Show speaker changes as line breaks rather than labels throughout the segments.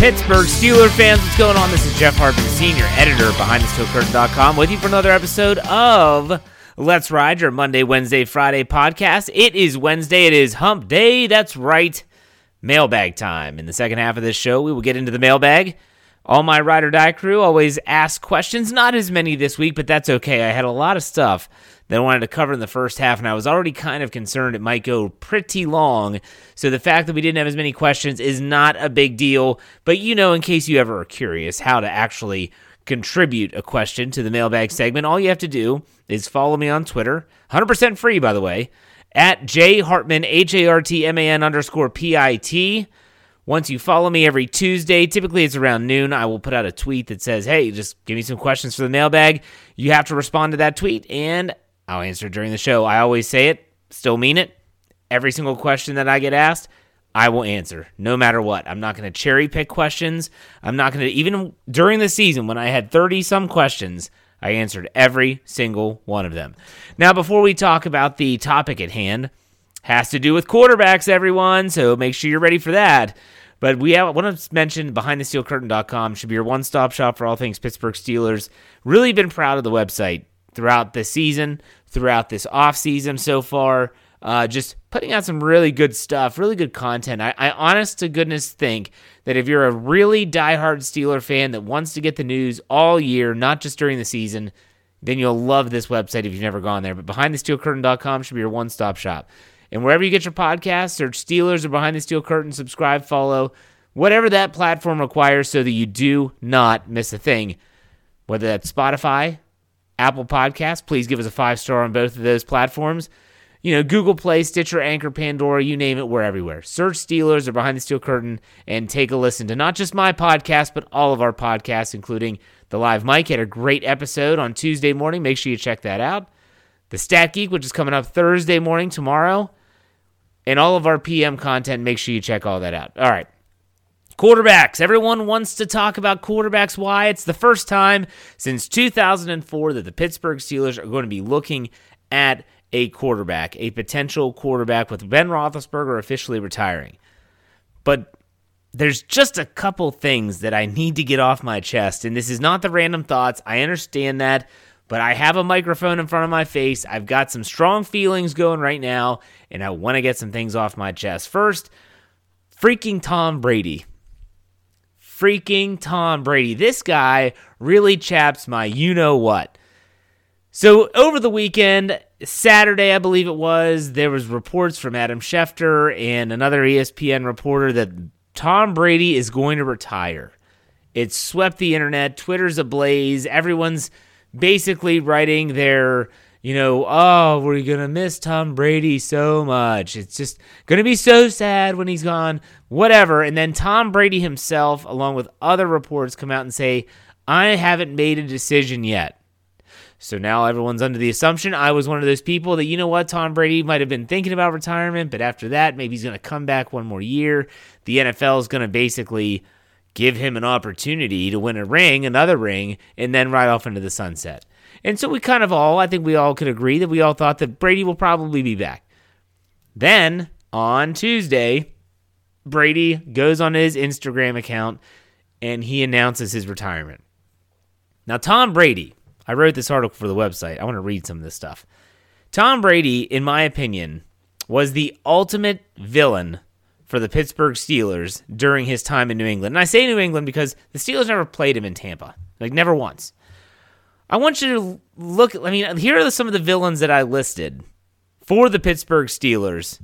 Pittsburgh Steeler fans, what's going on? This is Jeff Hartman, senior editor behind thesteelcurtain.com, with you for another episode of Let's Ride, your Monday, Wednesday, Friday podcast. It is Wednesday, it is hump day. That's right. Mailbag time. In the second half of this show, we will get into the mailbag. All my ride or die crew always ask questions. Not as many this week, but that's okay. I had a lot of stuff that I wanted to cover in the first half, and I was already kind of concerned it might go pretty long. So the fact that we didn't have as many questions is not a big deal. But you know, in case you ever are curious how to actually contribute a question to the mailbag segment, all you have to do is follow me on Twitter. 100% free, by the way, at J Hartman, H A R T M A N underscore P I T. Once you follow me every Tuesday, typically it's around noon, I will put out a tweet that says, Hey, just give me some questions for the mailbag. You have to respond to that tweet, and I'll answer during the show. I always say it, still mean it. Every single question that I get asked, I will answer no matter what. I'm not going to cherry pick questions. I'm not going to, even during the season when I had 30 some questions, I answered every single one of them. Now, before we talk about the topic at hand, has to do with quarterbacks, everyone. So make sure you're ready for that. But we have, want to mention BehindTheSteelCurtain.com should be your one stop shop for all things Pittsburgh Steelers. Really been proud of the website throughout the season, throughout this off season so far. Uh, just putting out some really good stuff, really good content. I, I honest to goodness think that if you're a really diehard Steeler fan that wants to get the news all year, not just during the season, then you'll love this website if you've never gone there. But BehindTheSteelCurtain.com should be your one stop shop. And wherever you get your podcasts, search Steelers or Behind the Steel Curtain, subscribe, follow, whatever that platform requires so that you do not miss a thing. Whether that's Spotify, Apple Podcasts, please give us a five star on both of those platforms. You know, Google Play, Stitcher, Anchor, Pandora, you name it, we're everywhere. Search Steelers or Behind the Steel Curtain and take a listen to not just my podcast, but all of our podcasts, including the Live Mike. Had a great episode on Tuesday morning. Make sure you check that out. The Stat Geek, which is coming up Thursday morning tomorrow and all of our PM content. Make sure you check all that out. All right. Quarterbacks. Everyone wants to talk about quarterbacks. Why? It's the first time since 2004 that the Pittsburgh Steelers are going to be looking at a quarterback, a potential quarterback with Ben Roethlisberger officially retiring. But there's just a couple things that I need to get off my chest, and this is not the random thoughts. I understand that, but I have a microphone in front of my face. I've got some strong feelings going right now, and I want to get some things off my chest. First, freaking Tom Brady. Freaking Tom Brady. This guy really chaps my you know what. So over the weekend, Saturday I believe it was, there was reports from Adam Schefter and another ESPN reporter that Tom Brady is going to retire. It swept the internet, Twitter's ablaze, everyone's basically writing their, you know, oh, we're going to miss Tom Brady so much. It's just going to be so sad when he's gone, whatever. And then Tom Brady himself, along with other reports, come out and say, I haven't made a decision yet. So now everyone's under the assumption I was one of those people that, you know what, Tom Brady might have been thinking about retirement, but after that, maybe he's going to come back one more year. The NFL is going to basically give him an opportunity to win a ring, another ring, and then ride off into the sunset. And so we kind of all, I think we all could agree that we all thought that Brady will probably be back. Then on Tuesday, Brady goes on his Instagram account and he announces his retirement. Now, Tom Brady, I wrote this article for the website. I want to read some of this stuff. Tom Brady, in my opinion, was the ultimate villain for the Pittsburgh Steelers during his time in New England. And I say New England because the Steelers never played him in Tampa, like never once. I want you to look. I mean, here are some of the villains that I listed for the Pittsburgh Steelers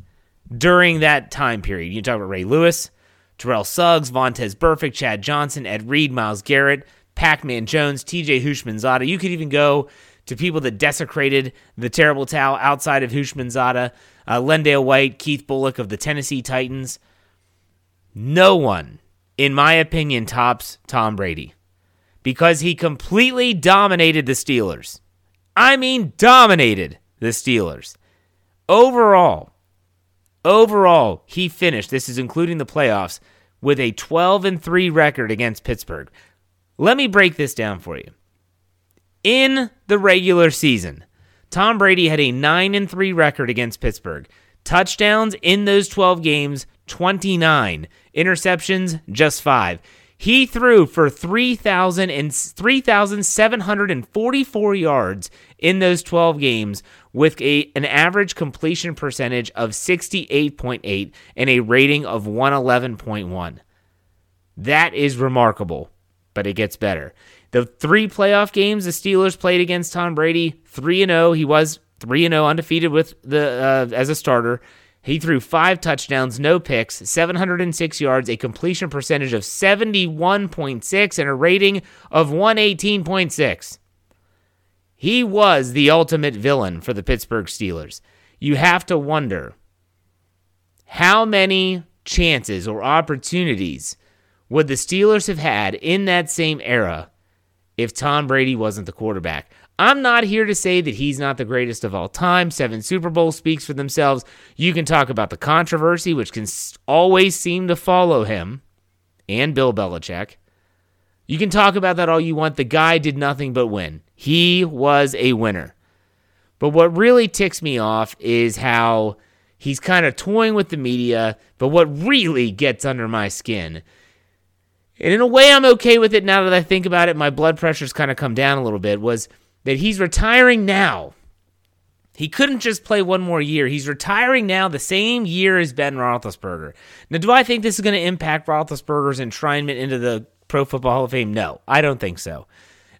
during that time period. You talk about Ray Lewis, Terrell Suggs, Vontaze Burfict, Chad Johnson, Ed Reed, Myles Garrett, Pac Man Jones, TJ Houshmandzadeh. You could even go to people that desecrated the terrible towel outside of Houshmandzadeh, uh, LenDale White, Keith Bulluck of the Tennessee Titans. No one, in my opinion, tops Tom Brady because he completely dominated the Steelers. I mean, dominated the Steelers. Overall, overall, he finished, this is including the playoffs, with a 12 and 3 record against Pittsburgh. Let me break this down for you. In the regular season, Tom Brady had a 9 and 3 record against Pittsburgh. Touchdowns in those 12 games, 29. Interceptions, just 5. He threw for 3,000 and 3,744 yards in those 12 games with a, an average completion percentage of 68.8 and a rating of 111.1. That is remarkable, but it gets better. The three playoff games the Steelers played against Tom Brady, 3 and 0, he was 3 and 0 undefeated with the uh, as a starter. He threw five touchdowns, no picks, 706 yards, a completion percentage of 71.6, and a rating of 118.6. He was the ultimate villain for the Pittsburgh Steelers. You have to wonder how many chances or opportunities would the Steelers have had in that same era if Tom Brady wasn't the quarterback? I'm not here to say that he's not the greatest of all time. Seven Super Bowls speaks for themselves. You can talk about the controversy, which can always seem to follow him and Bill Belichick. You can talk about that all you want. The guy did nothing but win. He was a winner. But what really ticks me off is how he's kind of toying with the media. But what really gets under my skin, and in a way I'm okay with it now that I think about it, my blood pressure's kind of come down a little bit, was that he's retiring now. He couldn't just play one more year. He's retiring now the same year as Ben Roethlisberger. Now, do I think this is going to impact Roethlisberger's enshrinement into the Pro Football Hall of Fame? No, I don't think so.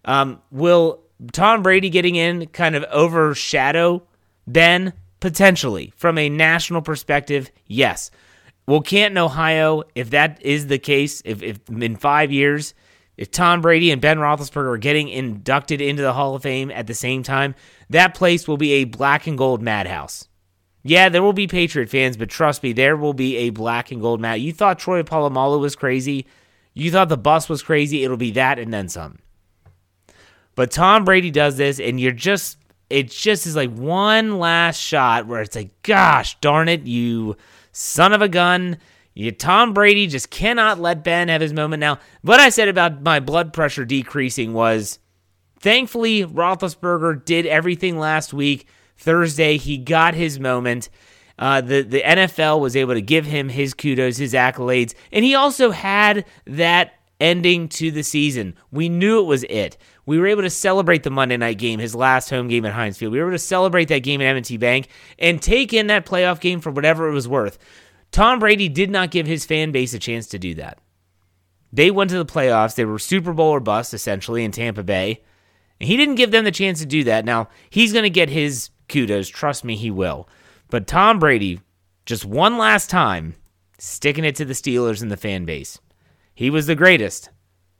Um, will Tom Brady getting in kind of overshadow Ben? Potentially. From a national perspective, yes. Will Canton, Ohio, if that is the case, if, if in five years if Tom Brady and Ben Roethlisberger are getting inducted into the Hall of Fame at the same time, that place will be a black and gold madhouse. Yeah, there will be Patriot fans, but trust me, there will be a black and gold mat. You thought Troy Polamalu was crazy. You thought the bus was crazy. It'll be that and then some. But Tom Brady does this, and you're just, it just is like one last shot where it's like, gosh darn it, you son of a gun. You, Tom Brady just cannot let Ben have his moment now. What I said about my blood pressure decreasing was thankfully Roethlisberger did everything last week. Thursday, he got his moment. Uh, the the NFL was able to give him his kudos, his accolades, and he also had that ending to the season. We knew it was it. We were able to celebrate the Monday night game, his last home game at Heinz Field. We were able to celebrate that game at M&T Bank and take in that playoff game for whatever it was worth. Tom Brady did not give his fan base a chance to do that. They went to the playoffs. They were Super Bowl or bust, essentially, in Tampa Bay. And he didn't give them the chance to do that. Now, he's going to get his kudos. Trust me, he will. But Tom Brady, just one last time, sticking it to the Steelers and the fan base. He was the greatest.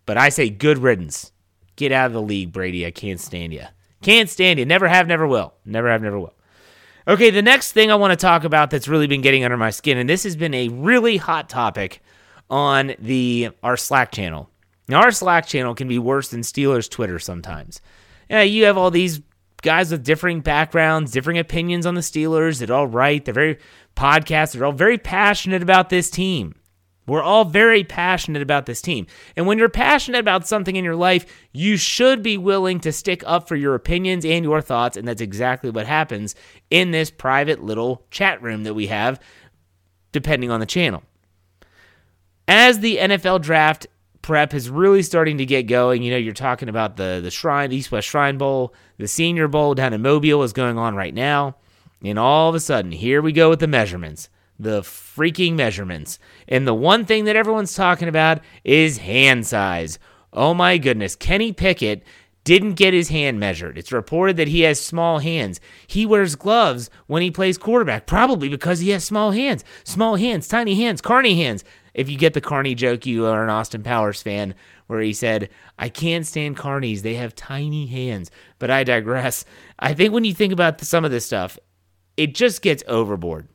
But I say good riddance. Get out of the league, Brady. I can't stand you. Can't stand you. Never have, never will. Never have, never will. Okay, the next thing I want to talk about that's really been getting under my skin, and this has been a really hot topic on the our Slack channel. Now, our Slack channel can be worse than Steelers Twitter sometimes. Yeah, you have all these guys with differing backgrounds, differing opinions on the Steelers. They're all right. They're very podcasts. They're all very passionate about this team. We're all very passionate about this team. And when you're passionate about something in your life, you should be willing to stick up for your opinions and your thoughts. And that's exactly what happens in this private little chat room that we have, depending on the channel. As the NFL draft prep is really starting to get going. You know, you're talking about the the Shrine East West Shrine Bowl, the Senior Bowl down in Mobile is going on right now, and all of a sudden, here we go with the measurements, the freaking measurements, and the one thing that everyone's talking about is hand size. Oh my goodness, Kenny Pickett didn't get his hand measured. It's reported that he has small hands. He wears gloves when he plays quarterback, probably because he has small hands. Small hands, tiny hands, carny hands. If you get the Carney joke, you are an Austin Powers fan, where he said, I can't stand carnies. They have tiny hands. But I digress. I think when you think about some of this stuff, it just gets overboard.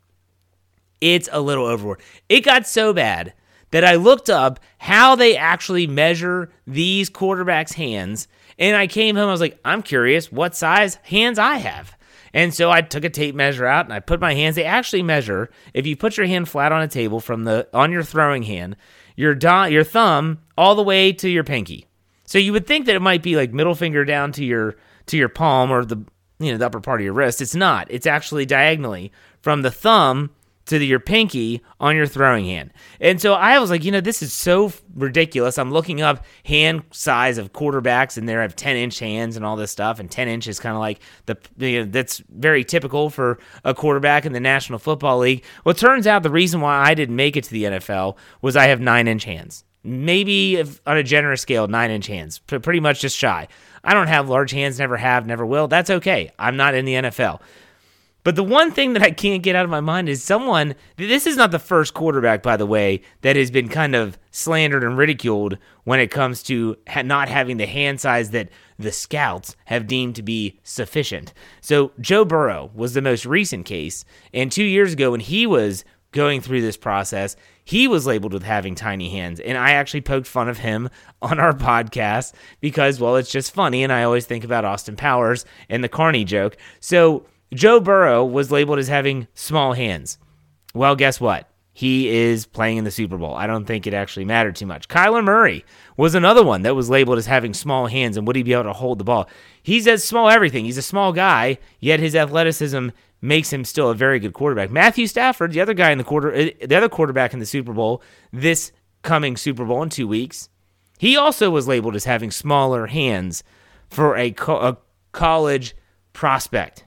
It's a little overboard. It got so bad that I looked up how they actually measure these quarterbacks' hands. And I came home, I was like, I'm curious what size hands I have. And so I took a tape measure out and I put my hands. They actually measure if you put your hand flat on a table from the on your throwing hand, your do, your thumb all the way to your pinky. So you would think that it might be like middle finger down to your to your palm or the you know the upper part of your wrist. It's not. It's actually diagonally from the thumb to the, your pinky on your throwing hand. And so I was like, you know, this is so ridiculous. I'm looking up hand size of quarterbacks, and they have 10 inch hands and all this stuff. And 10 inch is kind of like the, you know, that's very typical for a quarterback in the National Football League. Well, turns out the reason why I didn't make it to the NFL was I have nine inch hands. Maybe if, on a generous scale, nine inch hands, pretty much just shy. I don't have large hands, never have, never will. That's okay. I'm not in the NFL. But the one thing that I can't get out of my mind is someone, this is not the first quarterback, by the way, that has been kind of slandered and ridiculed when it comes to not having the hand size that the scouts have deemed to be sufficient. So Joe Burrow was the most recent case. And two years ago, when he was going through this process, he was labeled with having tiny hands. And I actually poked fun of him on our podcast because, well, it's just funny. And I always think about Austin Powers and the Carney joke. So, Joe Burrow was labeled as having small hands. Well, guess what? He is playing in the Super Bowl. I don't think it actually mattered too much. Kyler Murray was another one that was labeled as having small hands and would he be able to hold the ball? He's as small everything. He's a small guy, yet his athleticism makes him still a very good quarterback. Matthew Stafford, the other guy in the quarter, uh, the other quarterback in the Super Bowl this coming Super Bowl in two weeks, he also was labeled as having smaller hands for a, co- a college prospect.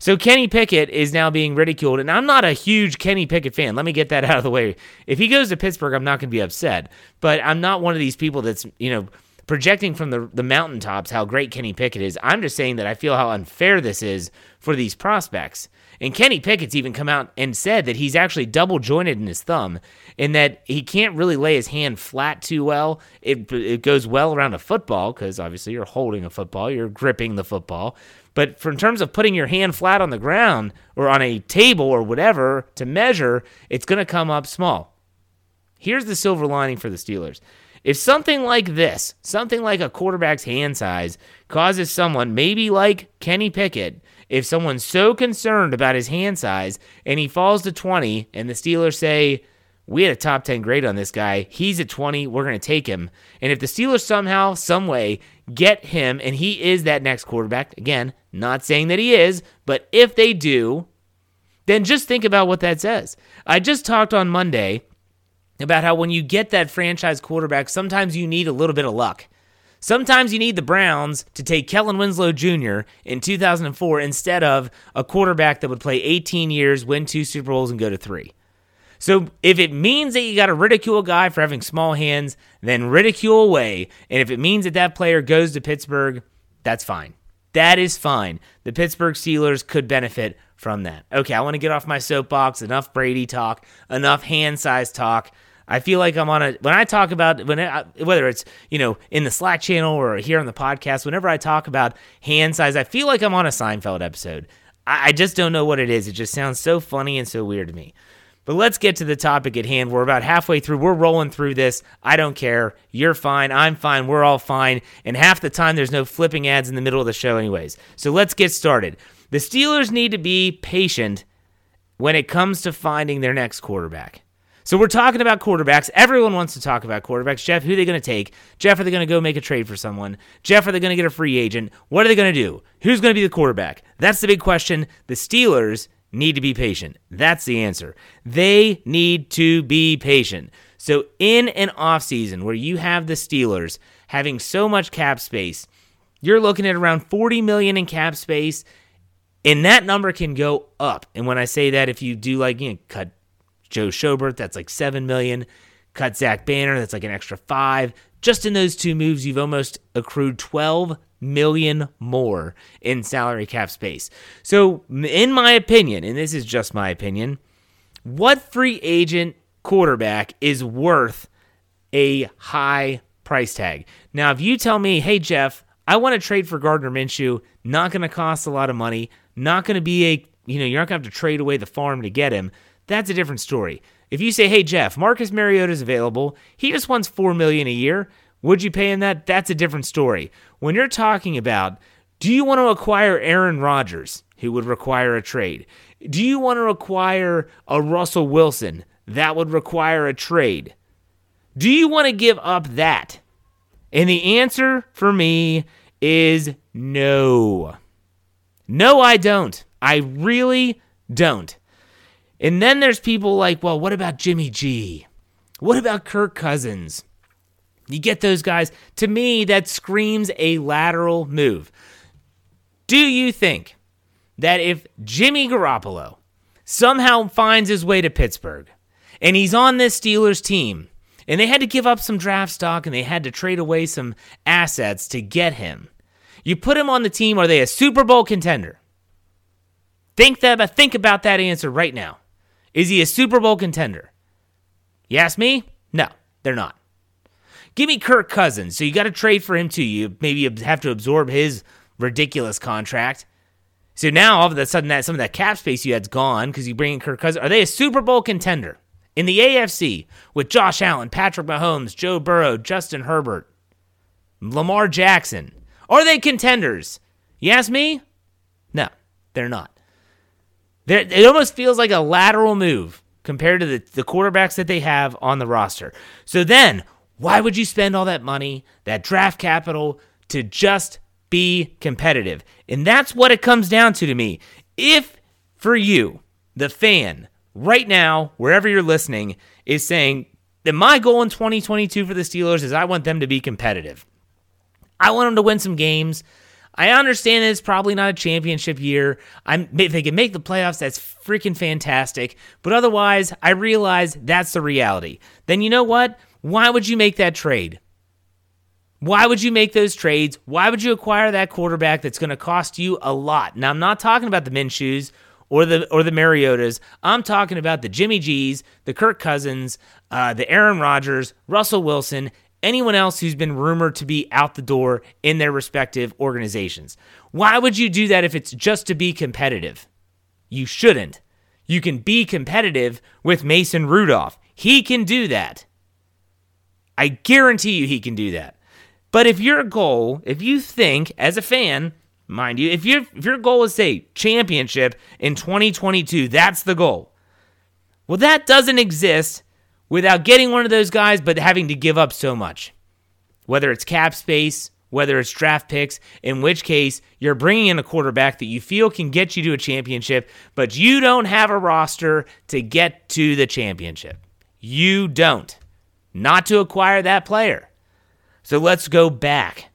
So Kenny Pickett is now being ridiculed, and I'm not a huge Kenny Pickett fan. Let me get that out of the way. If he goes to Pittsburgh, I'm not going to be upset, but I'm not one of these people that's you know projecting from the the mountaintops how great Kenny Pickett is. I'm just saying that I feel how unfair this is for these prospects. And Kenny Pickett's even come out and said that he's actually double jointed in his thumb, and that he can't really lay his hand flat too well. It it goes well around a football because obviously you're holding a football, you're gripping the football. But for in terms of putting your hand flat on the ground or on a table or whatever to measure, it's going to come up small. Here's the silver lining for the Steelers. If something like this, something like a quarterback's hand size, causes someone, maybe like Kenny Pickett, if someone's so concerned about his hand size and he falls to 20 and the Steelers say, we had a top 10 grade on this guy. He's at 20. We're going to take him. And if the Steelers somehow, some way, get him and he is that next quarterback, again, not saying that he is, but if they do, then just think about what that says. I just talked on Monday about how when you get that franchise quarterback, sometimes you need a little bit of luck. Sometimes you need the Browns to take Kellen Winslow Jr. in 2004 instead of a quarterback that would play 18 years, win two Super Bowls, and go to three. So if it means that you got to ridicule a guy for having small hands, then ridicule away. And if it means that that player goes to Pittsburgh, that's fine. That is fine. The Pittsburgh Steelers could benefit from that. Okay, I want to get off my soapbox. Enough Brady talk, enough hand size talk. I feel like I'm on a when I talk about when I, whether it's you know in the Slack channel or here on the podcast. Whenever I talk about hand size, I feel like I'm on a Seinfeld episode. I, I just don't know what it is. It just sounds so funny and so weird to me. But let's get to the topic at hand. We're about halfway through. We're rolling through this. I don't care. You're fine. I'm fine. We're all fine. And half the time, there's no flipping ads in the middle of the show, anyways. So let's get started. The Steelers need to be patient when it comes to finding their next quarterback. So we're talking about quarterbacks. Everyone wants to talk about quarterbacks. Jeff, who are they going to take? Jeff, are they going to go make a trade for someone? Jeff, are they going to get a free agent? What are they going to do? Who's going to be the quarterback? That's the big question. The Steelers need to be patient. That's the answer. They need to be patient. So in an offseason where you have the Steelers having so much cap space, you're looking at around 40 million in cap space and that number can go up. And when I say that, if you do like, you know, cut Joe Schobert, that's like 7 million. Cut Zach Banner, that's like an extra five. Just in those two moves, you've almost accrued 12 million more in salary cap space. So, in my opinion, and this is just my opinion, what free agent quarterback is worth a high price tag? Now, if you tell me, hey, Jeff, I want to trade for Gardner Minshew, not going to cost a lot of money, not going to be a, you know, you're not going to have to trade away the farm to get him, that's a different story. If you say, "Hey Jeff, Marcus Mariota is available. He just wants 4 million a year." Would you pay him that? That's a different story. When you're talking about, do you want to acquire Aaron Rodgers, who would require a trade? Do you want to acquire a Russell Wilson? That would require a trade. Do you want to give up that? And the answer for me is no. No, I don't. I really don't. And then there's people like, well, what about Jimmy G? What about Kirk Cousins? You get those guys. To me, that screams a lateral move. Do you think that if Jimmy Garoppolo somehow finds his way to Pittsburgh and he's on this Steelers team and they had to give up some draft stock and they had to trade away some assets to get him, you put him on the team, are they a Super Bowl contender? Think that think about that answer right now. Is he a Super Bowl contender? You ask me? No, they're not. Give me Kirk Cousins. So you got to trade for him too. You maybe have to absorb his ridiculous contract. So now all of a sudden that some of that cap space you had's gone because you bring in Kirk Cousins. Are they a Super Bowl contender in the AFC with Josh Allen, Patrick Mahomes, Joe Burrow, Justin Herbert, Lamar Jackson? Are they contenders? You ask me? No, they're not. They're, it almost feels like a lateral move compared to the, the quarterbacks that they have on the roster. So then, why would you spend all that money, that draft capital, to just be competitive? And that's what it comes down to to me. If for you, the fan, right now, wherever you're listening, is saying that my goal in 2022 for the Steelers is I want them to be competitive. I want them to win some games. I understand it's probably not a championship year. I'm if they can make the playoffs, that's freaking fantastic. But otherwise, I realize that's the reality. Then you know what? Why would you make that trade? Why would you make those trades? Why would you acquire that quarterback that's going to cost you a lot? Now, I'm not talking about the Minshews or the or the Mariotas. I'm talking about the Jimmy G's, the Kirk Cousins, uh, the Aaron Rodgers, Russell Wilson, anyone else who's been rumored to be out the door in their respective organizations. Why would you do that if it's just to be competitive? You shouldn't. You can be competitive with Mason Rudolph. He can do that. I guarantee you he can do that. But if your goal, if you think as a fan, mind you, if if your goal is say championship in 2022, that's the goal. Well, that doesn't exist without getting one of those guys, but having to give up so much. Whether it's cap space, whether it's draft picks, in which case you're bringing in a quarterback that you feel can get you to a championship, but you don't have a roster to get to the championship. You don't. Not to acquire that player. So let's go back.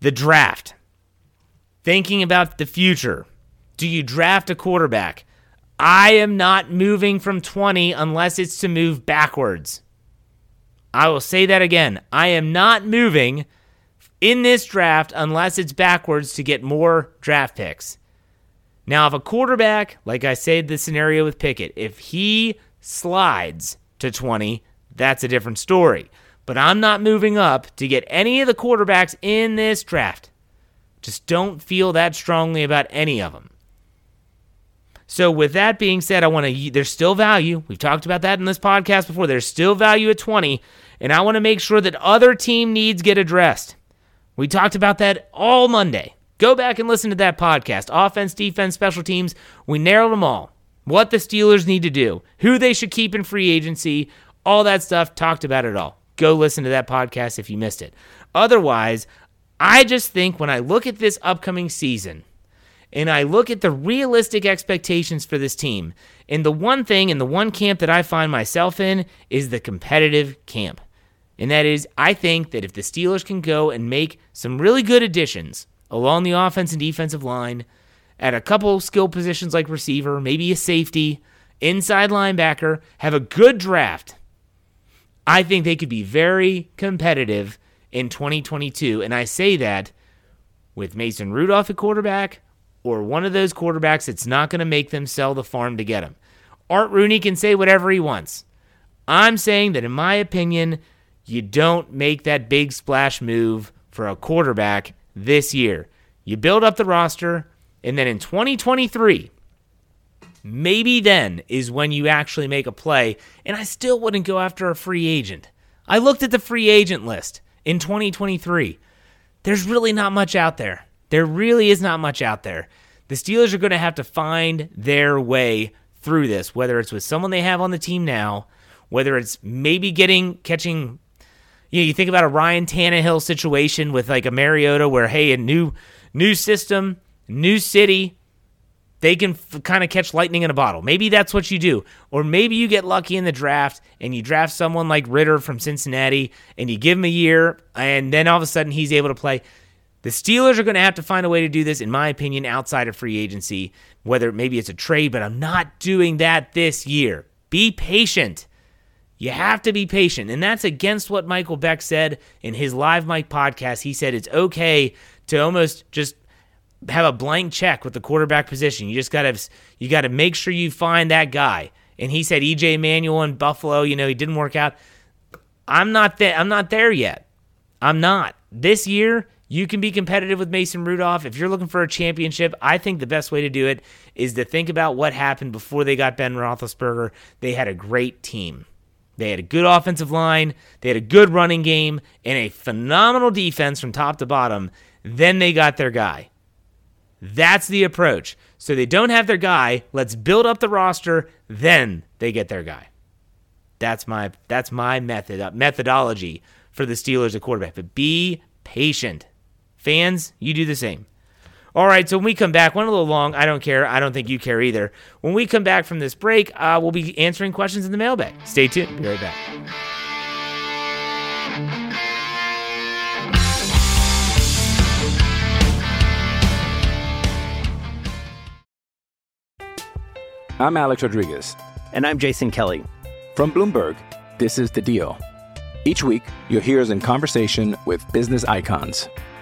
The draft. Thinking about the future. Do you draft a quarterback? I am not moving from 20 unless it's to move backwards. I will say that again. I am not moving in this draft unless it's backwards to get more draft picks. Now, if a quarterback, like I said, the scenario with Pickett, if he slides to 20, that's a different story. But I'm not moving up to get any of the quarterbacks in this draft. Just don't feel that strongly about any of them. So with that being said, I want to there's still value. We've talked about that in this podcast before. There's still value at 20, and I want to make sure that other team needs get addressed. We talked about that all Monday. Go back and listen to that podcast. Offense, defense, special teams. We narrowed them all. What the Steelers need to do, who they should keep in free agency, all that stuff. Talked about it all. Go listen to that podcast if you missed it. Otherwise, I just think when I look at this upcoming season, and I look at the realistic expectations for this team. And the one thing and the one camp that I find myself in is the competitive camp. And that is, I think that if the Steelers can go and make some really good additions along the offense and defensive line, at a couple skill positions like receiver, maybe a safety, inside linebacker, have a good draft, I think they could be very competitive in 2022. And I say that with Mason Rudolph at quarterback or one of those quarterbacks that's not going to make them sell the farm to get him. Art Rooney can say whatever he wants. I'm saying that, in my opinion, you don't make that big splash move for a quarterback this year. You build up the roster, and then in 2023, maybe then is when you actually make a play. And I still wouldn't go after a free agent. I looked at the free agent list in 2023. There's really not much out there. There really is not much out there. The Steelers are going to have to find their way through this, whether it's with someone they have on the team now, whether it's maybe getting catching you know, you think about a Ryan Tannehill situation with like a Mariota where hey, a new new system, new city, they can f- kind of catch lightning in a bottle. Maybe that's what you do. Or maybe you get lucky in the draft and you draft someone like Ridder from Cincinnati and you give him a year and then all of a sudden he's able to play. The Steelers are going to have to find a way to do this, in my opinion, outside of free agency, whether maybe it's a trade, but I'm not doing that this year. Be patient. You have to be patient. And that's against what Michael Beck said in his Live Mike podcast. He said it's okay to almost just have a blank check with the quarterback position. You just got to you got to make sure you find that guy. And he said EJ Manuel in Buffalo, you know, he didn't work out. I'm not there. I'm not there yet. I'm not. This year, you can be competitive with Mason Rudolph. If you're looking for a championship, I think the best way to do it is to think about what happened before they got Ben Roethlisberger. They had a great team. They had a good offensive line, they had a good running game, and a phenomenal defense from top to bottom. Then they got their guy. That's the approach. So they don't have their guy. Let's build up the roster. Then they get their guy. That's my that's my method methodology for the Steelers at quarterback. But be patient. Fans, you do the same. All right, so when we come back, went a little long. I don't care. I don't think you care either. When we come back from this break, uh, we'll be answering questions in the mailbag. Stay tuned. Be right back.
I'm Alex Rodriguez.
And I'm Jason Kelly.
From Bloomberg, this is The Deal. Each week, you'll hear us in conversation with business icons.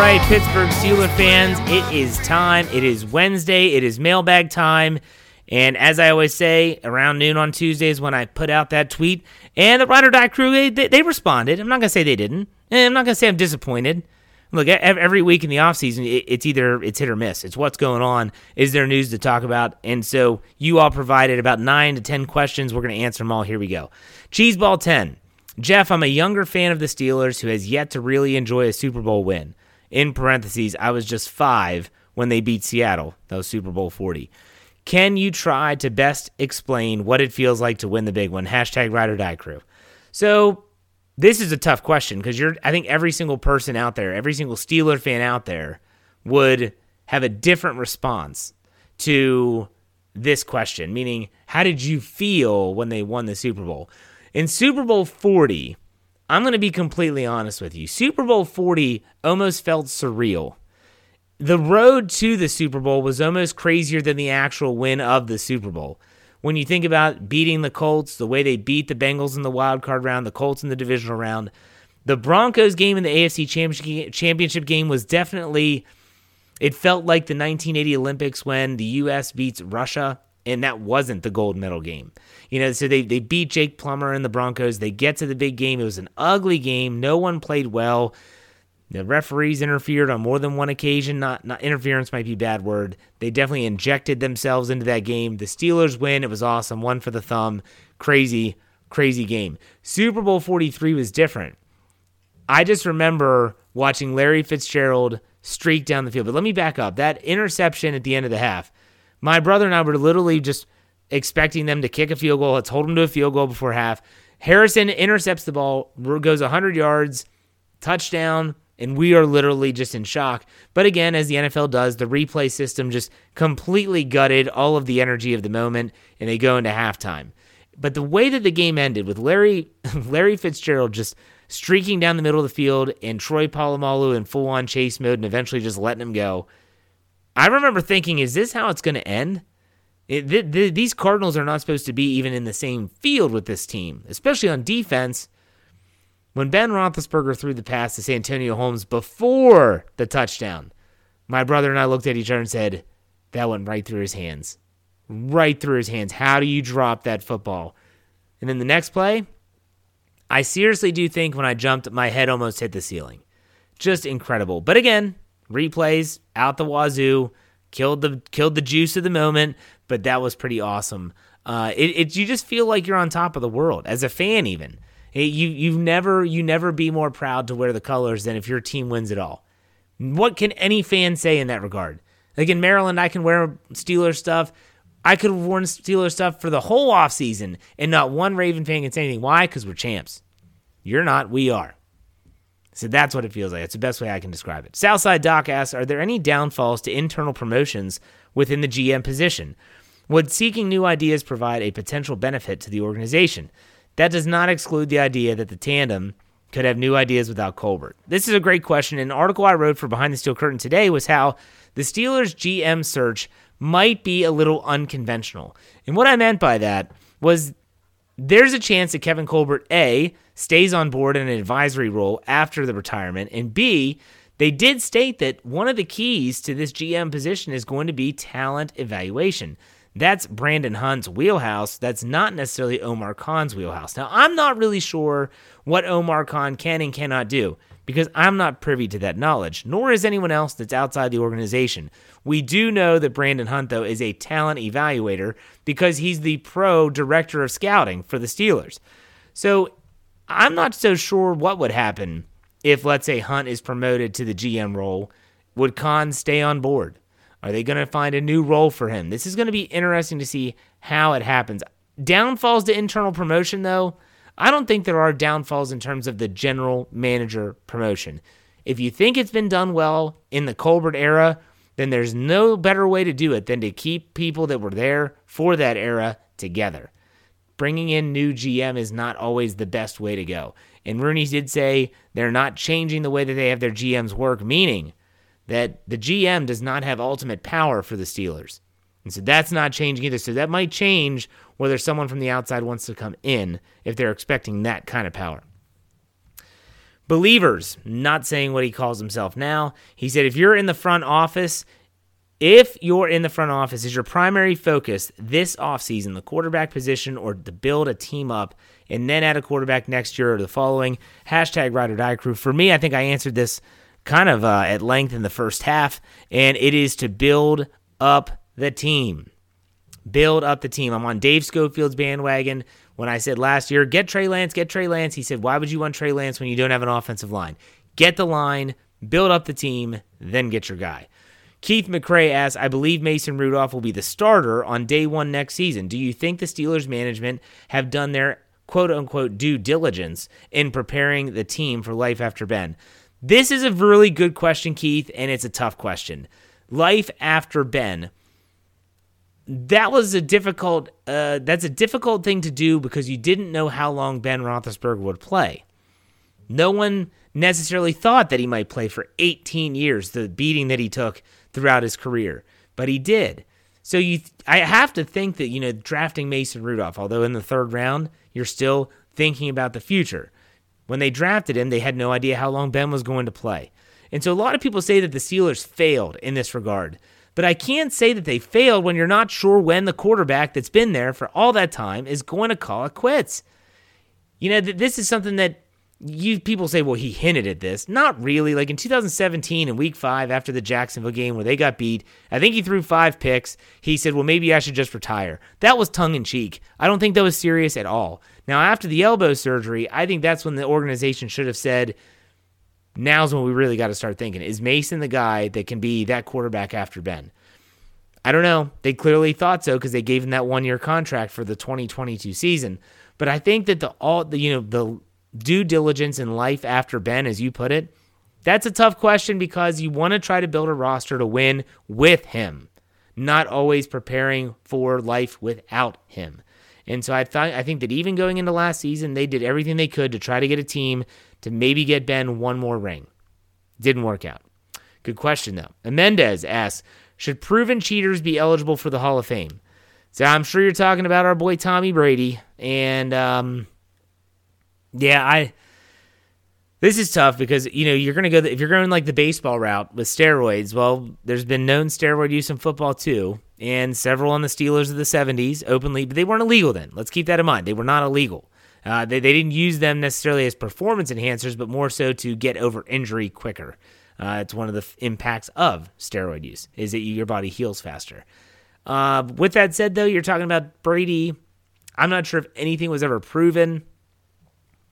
Right, Pittsburgh Steelers fans, it is time. It is Wednesday. It is mailbag time. And as I always say, around noon on Tuesdays when I put out that tweet, and the Ride or Die crew, they, they responded. I'm not going to say they didn't. And I'm not going to say I'm disappointed. Look, every week in the offseason, it, it's either it's hit or miss. It's what's going on. Is there news to talk about? And so you all provided about nine to 10 questions. We're going to answer them all. Here we go. Cheeseball 10. Jeff, I'm a younger fan of the Steelers who has yet to really enjoy a Super Bowl win. In parentheses, I was just five when they beat Seattle. That was Super Bowl 40. Can you try to best explain what it feels like to win the big one? Hashtag ride or die crew. So this is a tough question because you're I think every single person out there, every single Steeler fan out there would have a different response to this question, meaning how did you feel when they won the Super Bowl? In Super Bowl 40, I'm going to be completely honest with you. Super Bowl 40 almost felt surreal. The road to the Super Bowl was almost crazier than the actual win of the Super Bowl. When you think about beating the Colts, the way they beat the Bengals in the wild card round, the Colts in the divisional round, the Broncos game in the AFC championship championship game was definitely it felt like the 1980 Olympics when the US beats Russia and that wasn't the gold medal game. You know, so they, they beat Jake Plummer and the Broncos. They get to the big game. It was an ugly game. No one played well. The referees interfered on more than one occasion. Not, not interference might be a bad word. They definitely injected themselves into that game. The Steelers win. It was awesome. One for the thumb. Crazy, crazy game. Super Bowl 43 was different. I just remember watching Larry Fitzgerald streak down the field. But let me back up. That interception at the end of the half, my brother and I were literally just expecting them to kick a field goal. Let's hold them to a field goal before half. Harrison intercepts the ball, goes 100 yards, touchdown, and we are literally just in shock. But again, as the NFL does, the replay system just completely gutted all of the energy of the moment, and they go into halftime. But the way that the game ended with Larry Larry Fitzgerald just streaking down the middle of the field and Troy Polamalu in full on chase mode and eventually just letting him go. I remember thinking, is this how it's going to end? It, th- th- these Cardinals are not supposed to be even in the same field with this team, especially on defense. When Ben Roethlisberger threw the pass to Santonio Holmes before the touchdown, my brother and I looked at each other and said, that went right through his hands. Right through his hands. How do you drop that football? And then the next play, I seriously do think when I jumped, my head almost hit the ceiling. Just incredible. But again, replays out the wazoo, killed the killed the juice of the moment. But that was pretty awesome. Uh, it, it you just feel like you're on top of the world as a fan. Even it, you you've never you never be more proud to wear the colors than if your team wins it all. What can any fan say in that regard? Like in Maryland, I can wear Steelers stuff. I could have worn Steelers stuff for the whole offseason, and not one Raven fan can say anything. Why? Because we're champs. You're not, we are. So that's what it feels like. It's the best way I can describe it. Southside Doc asks Are there any downfalls to internal promotions within the GM position? Would seeking new ideas provide a potential benefit to the organization? That does not exclude the idea that the tandem could have new ideas without Colbert. This is a great question. An article I wrote for Behind the Steel Curtain today was how the Steelers GM search might be a little unconventional. And what I meant by that was there's a chance that Kevin Colbert, A, stays on board in an advisory role after the retirement, and B, they did state that one of the keys to this GM position is going to be talent evaluation. That's Brandon Hunt's wheelhouse. That's not necessarily Omar Khan's wheelhouse. Now, I'm not really sure what Omar Khan can and cannot do because I'm not privy to that knowledge, nor is anyone else that's outside the organization. We do know that Brandon Hunt, though, is a talent evaluator because he's the pro director of scouting for the Steelers. So I'm not so sure what would happen if, let's say, Hunt is promoted to the GM role. Would Khan stay on board? Are they going to find a new role for him? This is going to be interesting to see how it happens. Downfalls to internal promotion, though, I don't think there are downfalls in terms of the general manager promotion. If you think it's been done well in the Colbert era, then there's no better way to do it than to keep people that were there for that era together. Bringing in new GM is not always the best way to go. And Rooney did say they're not changing the way that they have their GMs work, meaning that the GM does not have ultimate power for the Steelers. And so that's not changing either. So that might change whether someone from the outside wants to come in if they're expecting that kind of power. Believers, not saying what he calls himself now. He said, if you're in the front office, if you're in the front office, is your primary focus this offseason the quarterback position or to build a team up and then add a quarterback next year or the following? Hashtag ride or die crew. For me, I think I answered this kind of uh, at length in the first half, and it is to build up the team. Build up the team. I'm on Dave Schofield's bandwagon. When I said last year, get Trey Lance, get Trey Lance, he said, Why would you want Trey Lance when you don't have an offensive line? Get the line, build up the team, then get your guy. Keith McCrae asks, I believe Mason Rudolph will be the starter on day one next season. Do you think the Steelers management have done their quote unquote due diligence in preparing the team for life after Ben? This is a really good question, Keith, and it's a tough question. Life after Ben that was a difficult uh, that's a difficult thing to do because you didn't know how long Ben Roethlisberger would play. No one necessarily thought that he might play for 18 years, the beating that he took throughout his career, but he did. So you, I have to think that you know drafting Mason Rudolph, although in the third round, you're still thinking about the future. When they drafted him, they had no idea how long Ben was going to play, and so a lot of people say that the Steelers failed in this regard But I can't say that they failed when you're not sure when the quarterback that's been there for all that time is going to call it quits. You know, th- this is something that you people say, well, he hinted at this. Not really. Like in 2017, in week five, after the Jacksonville game where they got beat, I think he threw five picks. He said, well, maybe I should just retire. That was tongue in cheek. I don't think that was serious at all. Now, after the elbow surgery, I think that's when the organization should have said, now's when we really got to start thinking. Is Mason the guy that can be that quarterback after Ben? I don't know. They clearly thought so because they gave him that one year contract for the 2022 season. But I think that the all the you know the due diligence in life after Ben, as you put it, that's a tough question because you want to try to build a roster to win with him, not always preparing for life without him. And so I thought I think that even going into last season, they did everything they could to try to get a team to maybe get Ben one more ring. Didn't work out. Good question though. Mendez asks, should proven cheaters be eligible for the Hall of Fame? So I'm sure you're talking about our boy Tommy Brady, and um, yeah, I. This is tough because you know you're gonna go the, if you're going like the baseball route with steroids. Well, there's been known steroid use in football too, and several on the Steelers of the '70s openly, but they weren't illegal then. Let's keep that in mind. They were not illegal. Uh, they they didn't use them necessarily as performance enhancers, but more so to get over injury quicker. Uh, it's one of the f- impacts of steroid use is that your body heals faster. Uh, with that said, though, you're talking about Brady. I'm not sure if anything was ever proven.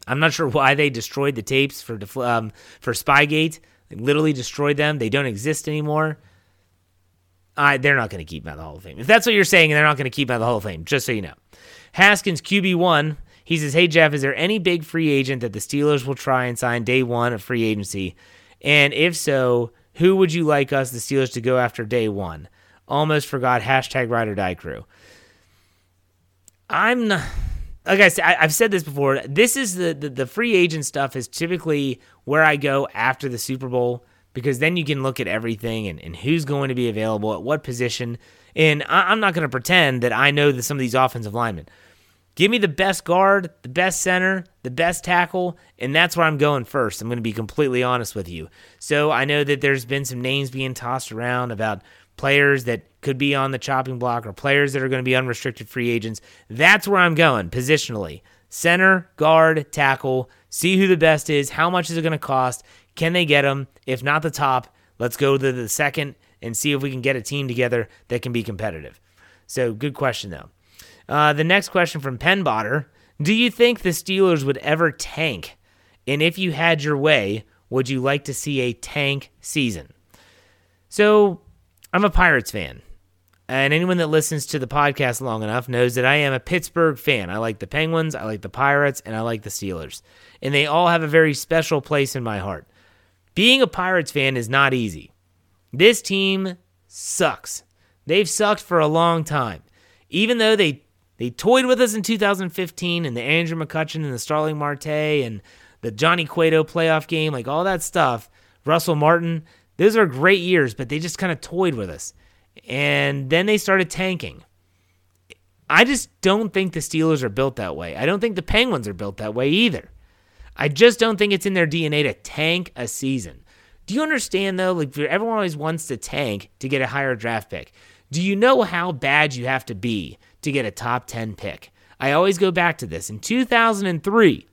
I'm not sure why they destroyed the tapes for um, for Spygate. They literally destroyed them. They don't exist anymore. Uh, they're not going to keep him out of the Hall of Fame. If that's what you're saying, they're not going to keep him out of the Hall of Fame. Just so you know. Haskins QB1. He says, "Hey Jeff, is there any big free agent that the Steelers will try and sign day one of free agency? And if so, who would you like us, the Steelers, to go after day one?" Almost forgot hashtag ride or die crew. I'm not like I said, I, have said this before. This is the, the, the free agent stuff is typically where I go after the Super Bowl because then you can look at everything and, and who's going to be available at what position. And I, am not going to pretend that I know that some of these offensive linemen. Give me the best guard, the best center, the best tackle, and that's where I'm going first. I'm going to be completely honest with you. So I know that there's been some names being tossed around about players that could be on the chopping block or players that are going to be unrestricted free agents. That's where I'm going positionally. Center, guard, tackle, see who the best is, how much is it going to cost, can they get them? If not the top, let's go to the second and see if we can get a team together that can be competitive. So, good question, though. Uh, the next question from Penbotter Do you think the Steelers would ever tank? And if you had your way, would you like to see a tank season? So, I'm a Pirates fan. And anyone that listens to the podcast long enough knows that I am a Pittsburgh fan. I like the Penguins, I like the Pirates, and I like the Steelers. And they all have a very special place in my heart. Being a Pirates fan is not easy. This team sucks. They've sucked for a long time. Even though they they toyed with us in 2015 and the Andrew McCutchen and the Starling Marte and the Johnny Cueto playoff game, like all that stuff. Russell Martin, those are great years, but they just kind of toyed with us. And then they started tanking. I just don't think the Steelers are built that way. I don't think the Penguins are built that way either. I just don't think it's in their DNA to tank a season. Do you understand though? Like everyone always wants to tank to get a higher draft pick. Do you know how bad you have to be to get a top 10 pick? I always go back to this. In 2003,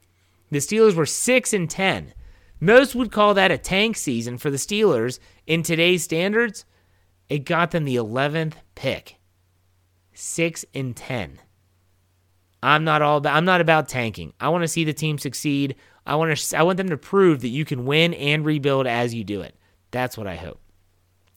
the Steelers were 6 and 10. Most would call that a tank season for the Steelers. In today's standards, it got them the 11th pick. 6 and 10. I'm not all about I'm not about tanking. I want to see the team succeed. I want to I want them to prove that you can win and rebuild as you do it. That's what I hope.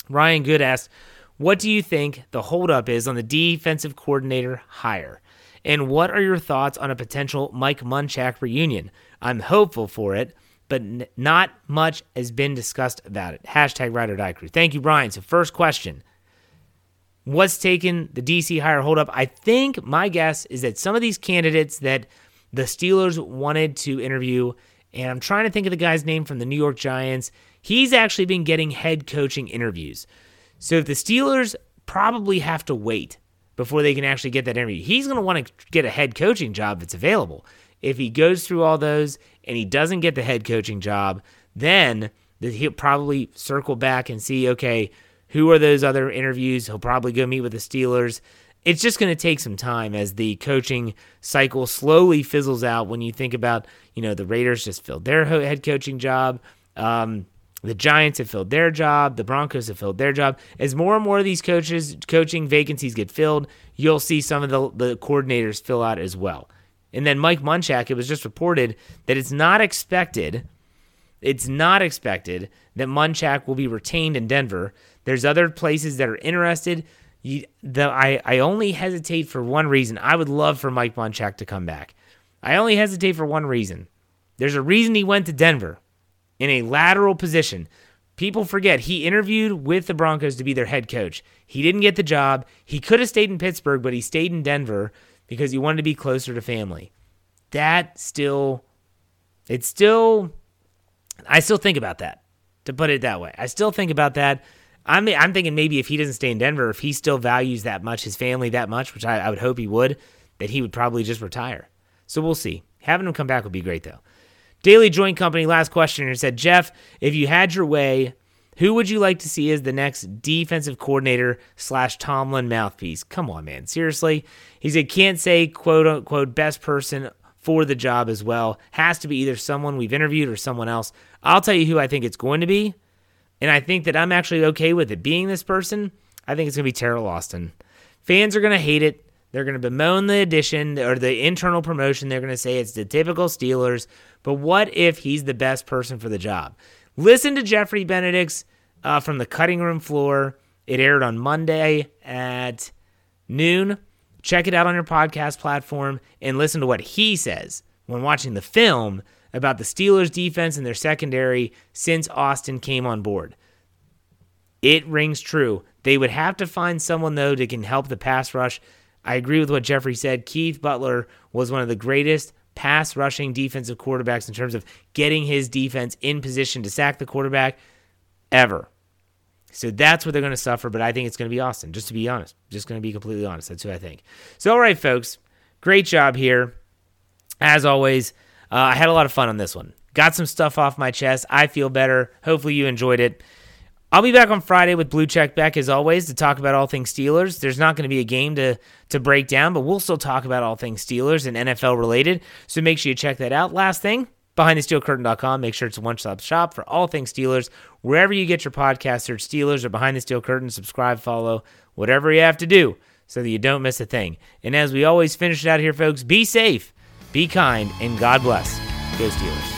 Ryan Good asked, "What do you think the holdup is on the defensive coordinator hire?" And what are your thoughts on a potential Mike Munchak reunion? I'm hopeful for it, but n- not much has been discussed about it. Hashtag ride die crew. Thank you, Brian. So, first question What's taken the DC hire holdup? I think my guess is that some of these candidates that the Steelers wanted to interview, and I'm trying to think of the guy's name from the New York Giants, he's actually been getting head coaching interviews. So, the Steelers probably have to wait before they can actually get that interview, he's going to want to get a head coaching job that's available. If he goes through all those and he doesn't get the head coaching job, then he'll probably circle back and see, okay, Who are those other interviews? He'll probably go meet with the Steelers. It's just going to take some time as the coaching cycle slowly fizzles out. When you think about, you know, the Raiders just filled their head coaching job. Um, the Giants have filled their job. The Broncos have filled their job. As more and more of these coaches coaching vacancies get filled, you'll see some of the, the coordinators fill out as well. And then Mike Munchak, it was just reported that it's not expected, it's not expected that Munchak will be retained in Denver. There's other places that are interested. You, the, I, I only hesitate for one reason. I would love for Mike Munchak to come back. I only hesitate for one reason. There's a reason he went to Denver in a lateral position. People forget he interviewed with the Broncos to be their head coach. He didn't get the job. He could have stayed in Pittsburgh, but he stayed in Denver because he wanted to be closer to family. That still, it's still, I still think about that, to put it that way. I still think about that. I'm, I'm thinking maybe if he doesn't stay in Denver, if he still values that much, his family that much, which I, I would hope he would, that he would probably just retire. So we'll see. Having him come back would be great, though. Daily Joint Company, last question said, Jeff, if you had your way, who would you like to see as the next defensive coordinator slash Tomlin mouthpiece? Come on, man. Seriously? He said, can't say quote unquote best person for the job as well. Has to be either someone we've interviewed or someone else. I'll tell you who I think it's going to be. And I think that I'm actually okay with it being this person. I think it's going to be Teryl Austin. Fans are going to hate it. They're going to bemoan the addition or the internal promotion. They're going to say it's the typical Steelers. But what if he's the best person for the job? Listen to Geoffrey Benedict's uh, from the cutting room floor. It aired on Monday at noon. Check it out on your podcast platform and listen to what he says when watching the film about the Steelers' defense and their secondary since Austin came on board. It rings true. They would have to find someone, though, that can help the pass rush I agree with what Geoffrey said. Keith Butler was one of the greatest pass rushing defensive quarterbacks in terms of getting his defense in position to sack the quarterback ever. So that's what they're going to suffer, but I think it's going to be Austin, just to be honest. Just going to be completely honest. That's who I think. So, all right, folks, great job here. As always, uh, I had a lot of fun on this one. Got some stuff off my chest. I feel better. Hopefully, you enjoyed it. I'll be back on Friday with Blue Check Beck as always to talk about all things Steelers. There's not going to be a game to to break down, but we'll still talk about all things Steelers and NFL related. So make sure you check that out. Last thing, behindthesteelcurtain.com. Make sure it's a one-stop shop for all things Steelers. Wherever you get your podcast, search Steelers or Behind the Steel Curtain, subscribe, follow, whatever you have to do so that you don't miss a thing. And as we always finish it out here, folks, be safe, be kind, and God bless. Go Steelers.